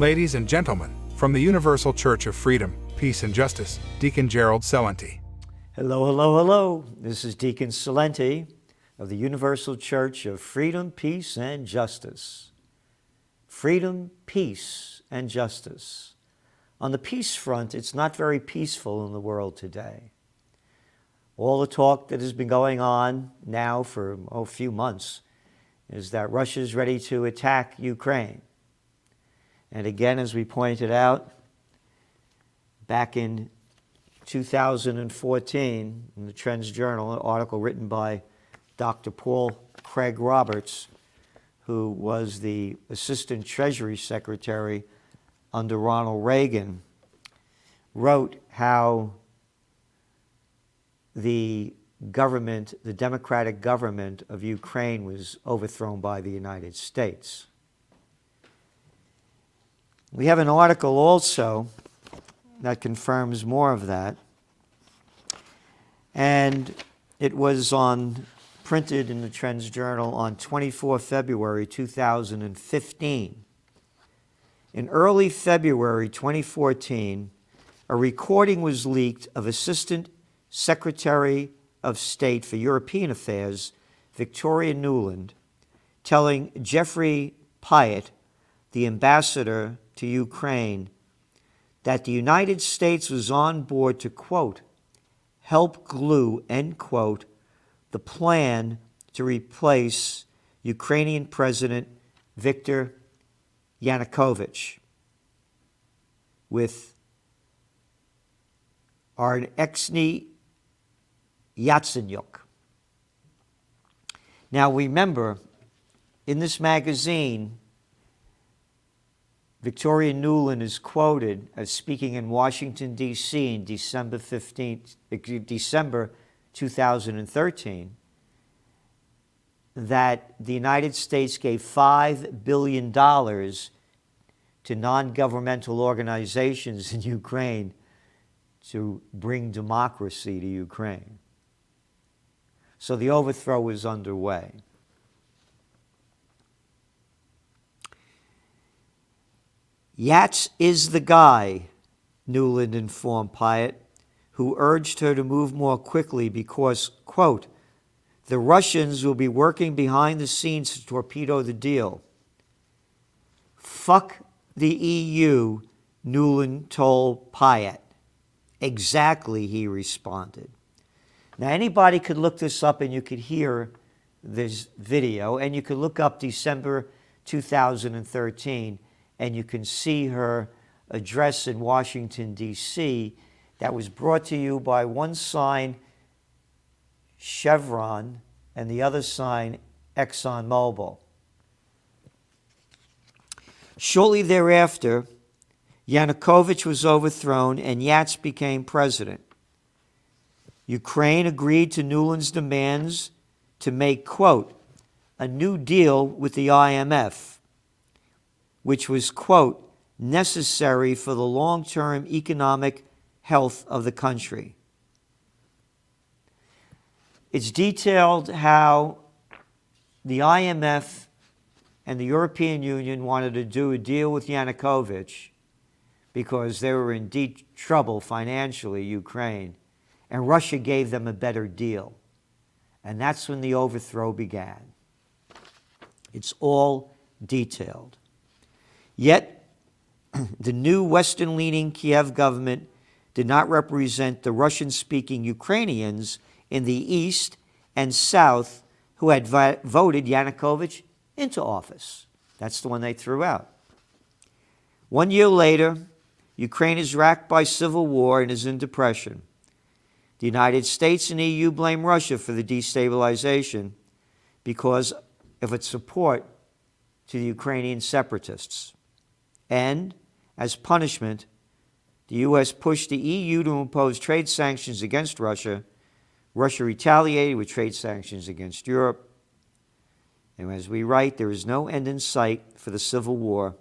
Ladies and gentlemen, from the Universal Church of Freedom, Peace, and Justice, Deacon Gerald Celente. Hello, hello, hello. This is Deacon Celente of the Universal Church of Freedom, Peace, and Justice. Freedom, peace, and justice. On the peace front, it's not very peaceful in the world today. All the talk that has been going on now for oh, a few months is that Russia is ready to attack Ukraine. And again, as we pointed out back in 2014 in the Trends Journal, an article written by Dr. Paul Craig Roberts, who was the Assistant Treasury Secretary under Ronald Reagan, wrote how the government, the democratic government of Ukraine, was overthrown by the United States. We have an article also that confirms more of that. And it was on printed in the Trends Journal on 24 February 2015. In early February 2014, a recording was leaked of Assistant Secretary of State for European Affairs Victoria Nuland telling Jeffrey Pyatt, the ambassador to Ukraine, that the United States was on board to, quote, help glue, end quote, the plan to replace Ukrainian President Viktor Yanukovych with Arsenii Yatsenyuk. Now remember, in this magazine, Victoria Nuland is quoted as speaking in Washington, D.C. in December 15th, December 2013 that the United States gave $5 billion to non governmental organizations in Ukraine to bring democracy to Ukraine. So the overthrow is underway. Yats is the guy, Nuland informed Pyatt, who urged her to move more quickly because, quote, the Russians will be working behind the scenes to torpedo the deal. Fuck the EU, Nuland told Pyatt. Exactly, he responded. Now, anybody could look this up and you could hear this video, and you could look up December 2013 and you can see her address in Washington, D.C., that was brought to you by one sign, Chevron, and the other sign, ExxonMobil. Shortly thereafter, Yanukovych was overthrown and Yats became president. Ukraine agreed to Nuland's demands to make, quote, a new deal with the IMF, which was, quote, necessary for the long term economic health of the country. It's detailed how the IMF and the European Union wanted to do a deal with Yanukovych because they were in deep trouble financially, Ukraine, and Russia gave them a better deal. And that's when the overthrow began. It's all detailed. Yet, the new Western leaning Kiev government did not represent the Russian speaking Ukrainians in the east and south who had voted Yanukovych into office. That's the one they threw out. One year later, Ukraine is racked by civil war and is in depression. The United States and EU blame Russia for the destabilization because of its support to the Ukrainian separatists. And, as punishment, the U.S. pushed the EU to impose trade sanctions against Russia. Russia retaliated with trade sanctions against Europe. And as we write, there is no end in sight for the civil war.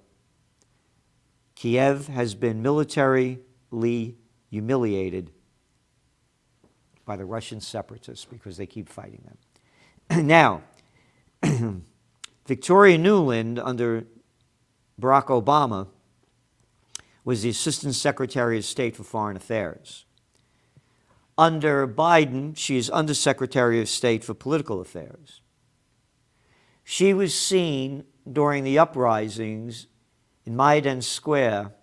Kiev has been militarily humiliated by the Russian separatists because they keep fighting them. now, Victoria Nuland, under Barack Obama, was the Assistant Secretary of State for Foreign Affairs. Under Biden, she is Undersecretary of State for Political Affairs. She was seen during the uprisings in Maidan Square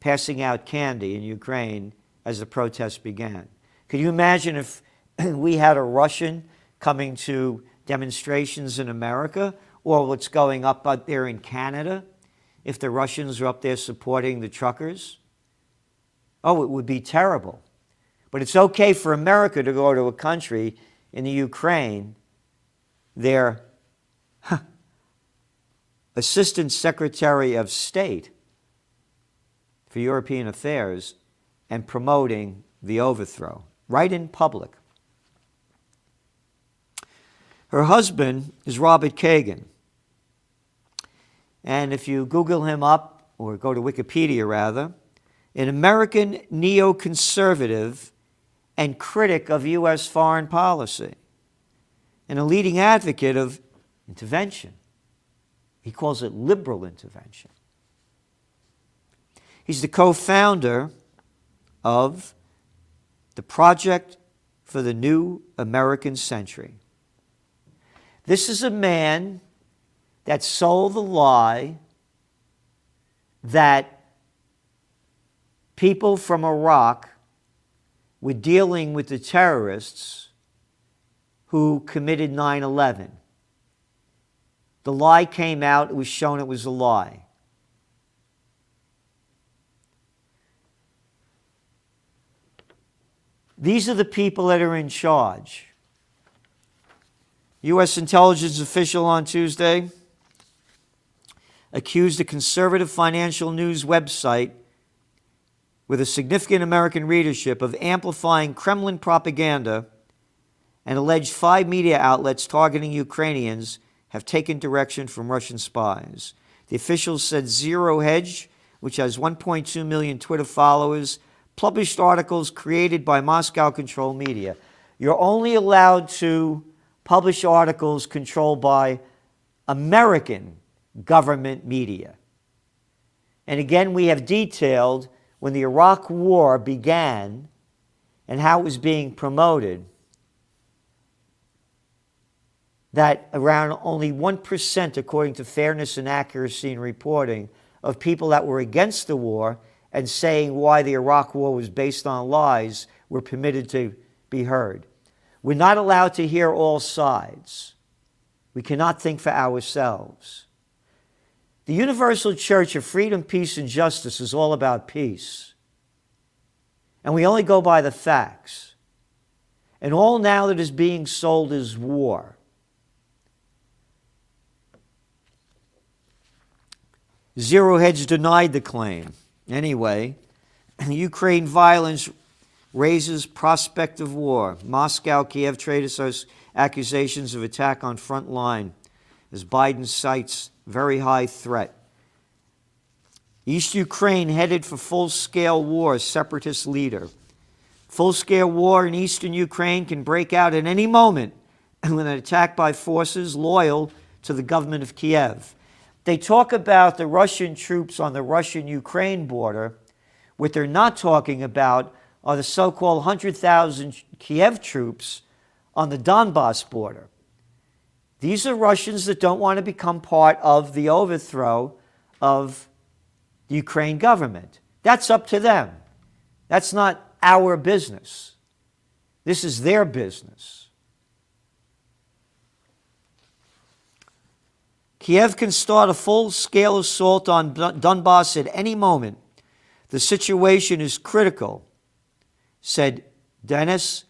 passing out candy in Ukraine as the protests began. Could you imagine if we had a Russian coming to demonstrations in America or what's going up out there in Canada if the Russians are up there supporting the truckers? Oh, it would be terrible. But it's okay for America to go to a country in the Ukraine, their huh, Assistant Secretary of State for European Affairs, and promoting the overthrow, right in public. Her husband is Robert Kagan. And if you Google him up, or go to Wikipedia rather, an American neoconservative and critic of U.S. foreign policy, and a leading advocate of intervention. He calls it liberal intervention. He's the co founder of the Project for the New American Century. This is a man that sold the lie that people from Iraq were dealing with the terrorists who committed 9 11. The lie came out, it was shown it was a lie. These are the people that are in charge. U.S. intelligence official on Tuesday accused a conservative financial news website with a significant American readership of amplifying Kremlin propaganda and alleged five media outlets targeting Ukrainians have taken direction from Russian spies. The officials said Zero Hedge, which has 1.2 million Twitter followers, published articles created by Moscow controlled media. You're only allowed to publish articles controlled by American government media. And again, we have detailed when the Iraq War began and how it was being promoted that around only 1%, according to fairness and accuracy in reporting, of people that were against the war and saying why the Iraq War was based on lies were permitted to be heard. We're not allowed to hear all sides. We cannot think for ourselves. The universal church of freedom, peace, and justice is all about peace. And we only go by the facts. And all now that is being sold is war. Zero Hedge denied the claim. Anyway, Ukraine violence raises prospect of war. Moscow, Kiev trade accusations of attack on front line as Biden cites very high threat. East Ukraine headed for full scale war, separatist leader. Full scale war in eastern Ukraine can break out at any moment when an attack by forces loyal to the government of Kiev. They talk about the Russian troops on the Russian Ukraine border. What they're not talking about are the so called 100,000 Kiev troops on the Donbass border. These are Russians that don't want to become part of the overthrow of the Ukraine government. That's up to them. That's not our business. This is their business. Kiev can start a full scale assault on Donbass at any moment. The situation is critical, said Denis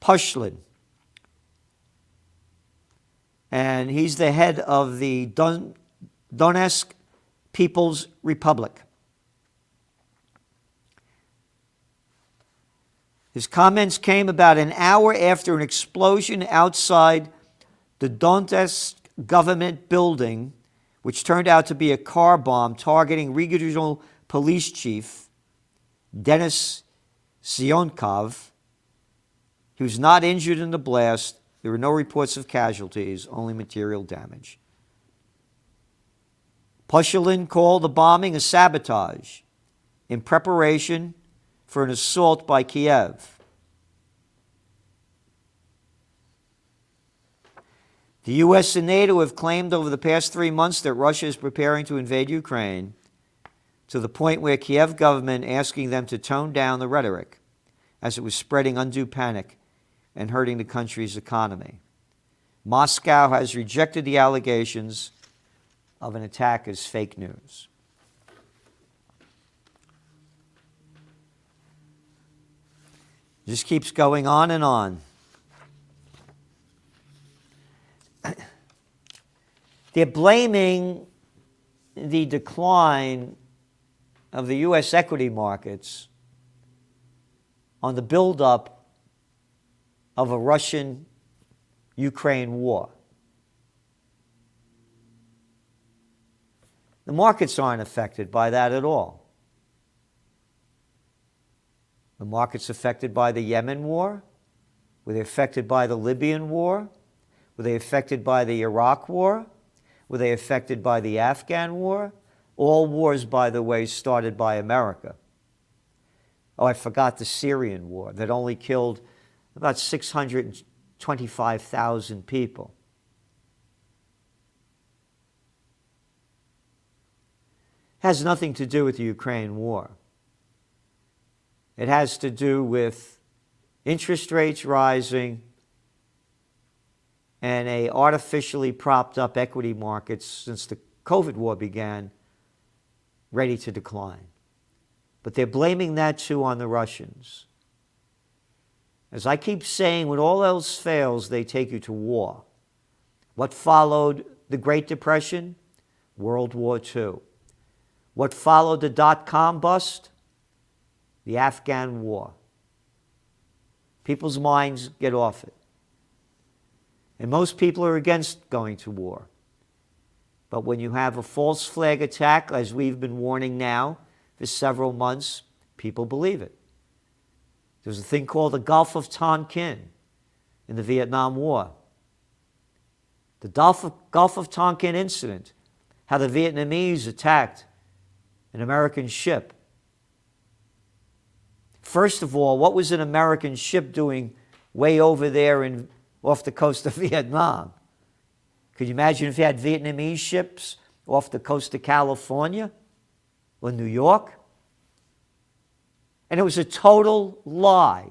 Pushilin. And he's the head of the Don- Donetsk People's Republic. His comments came about an hour after an explosion outside the Donetsk government building, which turned out to be a car bomb targeting regional police chief Denis Sionkov. He was not injured in the blast. There were no reports of casualties, only material damage. Pushilin called the bombing a sabotage in preparation for an assault by Kiev. The U.S. and NATO have claimed over the past three months that Russia is preparing to invade Ukraine to the point where Kiev government asking them to tone down the rhetoric as it was spreading undue panic and hurting the country's economy. Moscow has rejected the allegations of an attack as fake news. Just keeps going on and on. They're blaming the decline of the U.S. equity markets on the buildup of a Russian Ukraine war. The markets aren't affected by that at all. The markets affected by the Yemen war? Were they affected by the Libyan war? Were they affected by the Iraq war? Were they affected by the Afghan war? All wars, by the way, started by America. Oh, I forgot the Syrian war that only killed about 625,000 people. Has nothing to do with the Ukraine war. It has to do with interest rates rising and a artificially propped up equity markets since the COVID war began ready to decline. But they're blaming that too on the Russians. As I keep saying, when all else fails, they take you to war. What followed the Great Depression? World War II. What followed the dot com bust? The Afghan War. People's minds get off it. And most people are against going to war. But when you have a false flag attack, as we've been warning now for several months, people believe it. There's a thing called the Gulf of Tonkin in the Vietnam War. The Gulf of, Gulf of Tonkin incident, how the Vietnamese attacked an American ship. First of all, what was an American ship doing way over there in, off the coast of Vietnam? Could you imagine if you had Vietnamese ships off the coast of California or New York? And it was a total lie,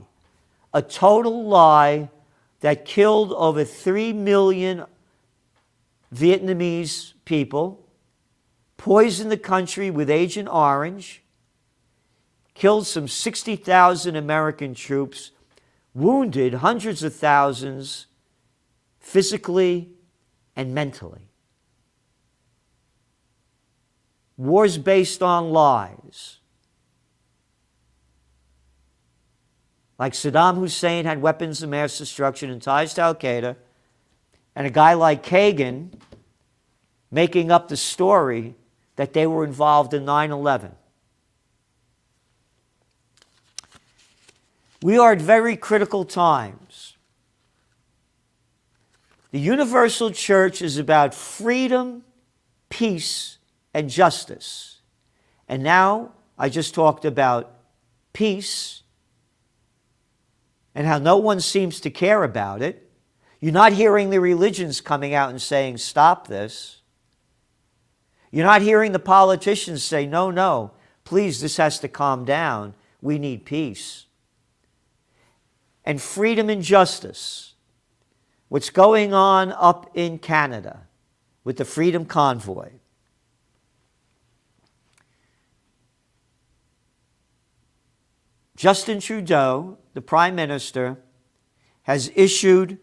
a total lie that killed over 3 million Vietnamese people, poisoned the country with Agent Orange, killed some 60,000 American troops, wounded hundreds of thousands physically and mentally. Wars based on lies. Like Saddam Hussein had weapons of mass destruction and ties to Al Qaeda, and a guy like Kagan making up the story that they were involved in 9 11. We are at very critical times. The universal church is about freedom, peace, and justice. And now I just talked about peace and how no one seems to care about it. You're not hearing the religions coming out and saying, stop this. You're not hearing the politicians say, no, no, please, this has to calm down. We need peace. And freedom and justice what's going on up in Canada with the Freedom Convoy. Justin Trudeau, the Prime Minister, has issued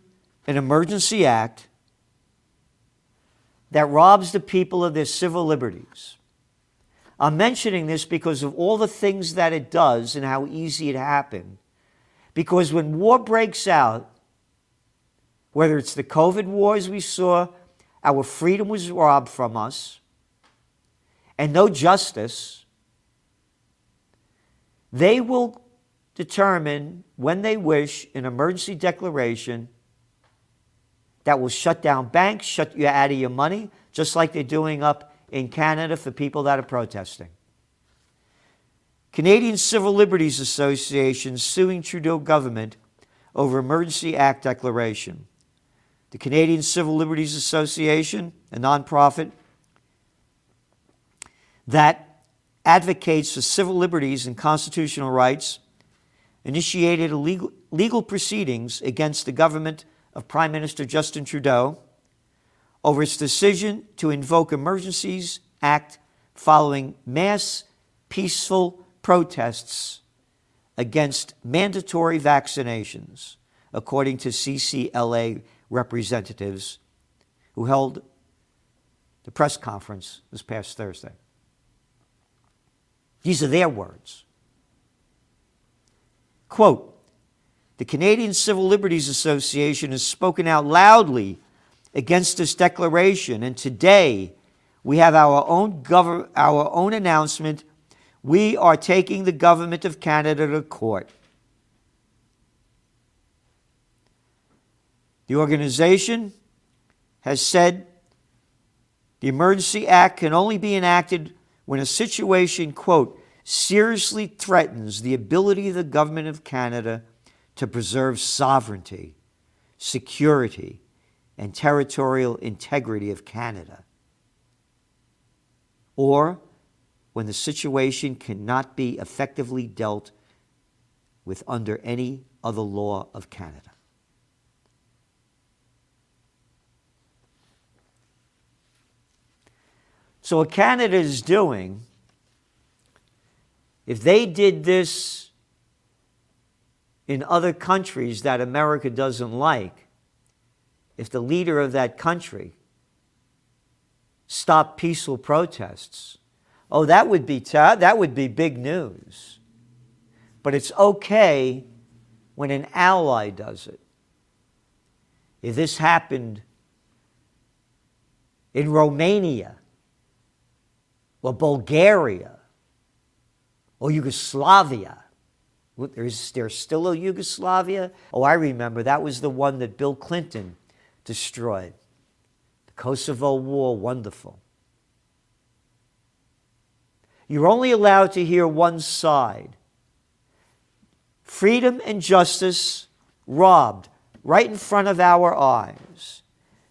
an emergency act that robs the people of their civil liberties. I'm mentioning this because of all the things that it does and how easy it happened. Because when war breaks out, whether it's the COVID wars we saw, our freedom was robbed from us, and no justice, they will determine when they wish an emergency declaration that will shut down banks, shut you out of your money, just like they're doing up in Canada for people that are protesting. Canadian Civil Liberties Association suing Trudeau government over Emergency Act declaration. The Canadian Civil Liberties Association, a nonprofit that advocates for civil liberties and constitutional rights, initiated legal, legal proceedings against the government of Prime Minister Justin Trudeau over its decision to invoke Emergencies Act following mass peaceful protests against mandatory vaccinations, according to CCLA representatives who held the press conference this past Thursday. These are their words. Quote The Canadian Civil Liberties Association has spoken out loudly against this declaration, and today we have our own, gov- our own announcement. We are taking the government of Canada to court. The organization has said the Emergency Act can only be enacted when a situation, quote, seriously threatens the ability of the government of Canada to preserve sovereignty, security, and territorial integrity of Canada, or when the situation cannot be effectively dealt with under any other law of Canada. So, what Canada is doing, if they did this in other countries that America doesn't like, if the leader of that country stopped peaceful protests, oh, that would be, ta- that would be big news. But it's okay when an ally does it. If this happened in Romania, or Bulgaria or Yugoslavia. There's, there's still a Yugoslavia? Oh, I remember. That was the one that Bill Clinton destroyed. The Kosovo War, wonderful. You're only allowed to hear one side. Freedom and justice robbed right in front of our eyes.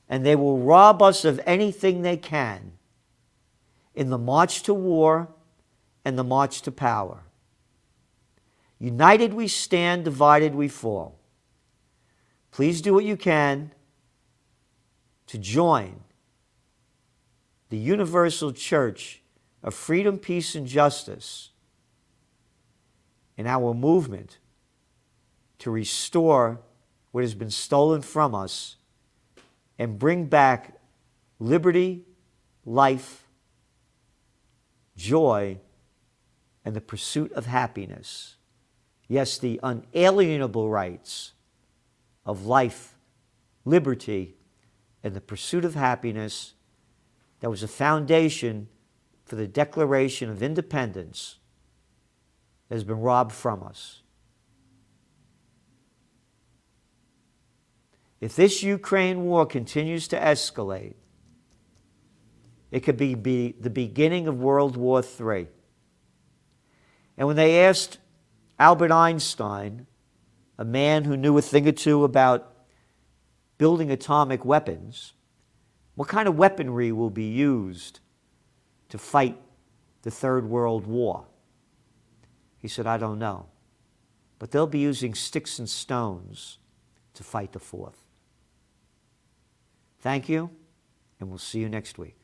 And they will rob us of anything they can in the march to war and the march to power. United we stand, divided we fall. Please do what you can to join the universal church of freedom, peace, and justice in our movement to restore what has been stolen from us and bring back liberty, life, joy, and the pursuit of happiness. Yes, the unalienable rights of life, liberty, and the pursuit of happiness that was a foundation for the Declaration of Independence that has been robbed from us. If this Ukraine war continues to escalate, it could be, be the beginning of World War III. And when they asked Albert Einstein, a man who knew a thing or two about building atomic weapons, what kind of weaponry will be used to fight the Third World War? He said, I don't know. But they'll be using sticks and stones to fight the fourth. Thank you, and we'll see you next week.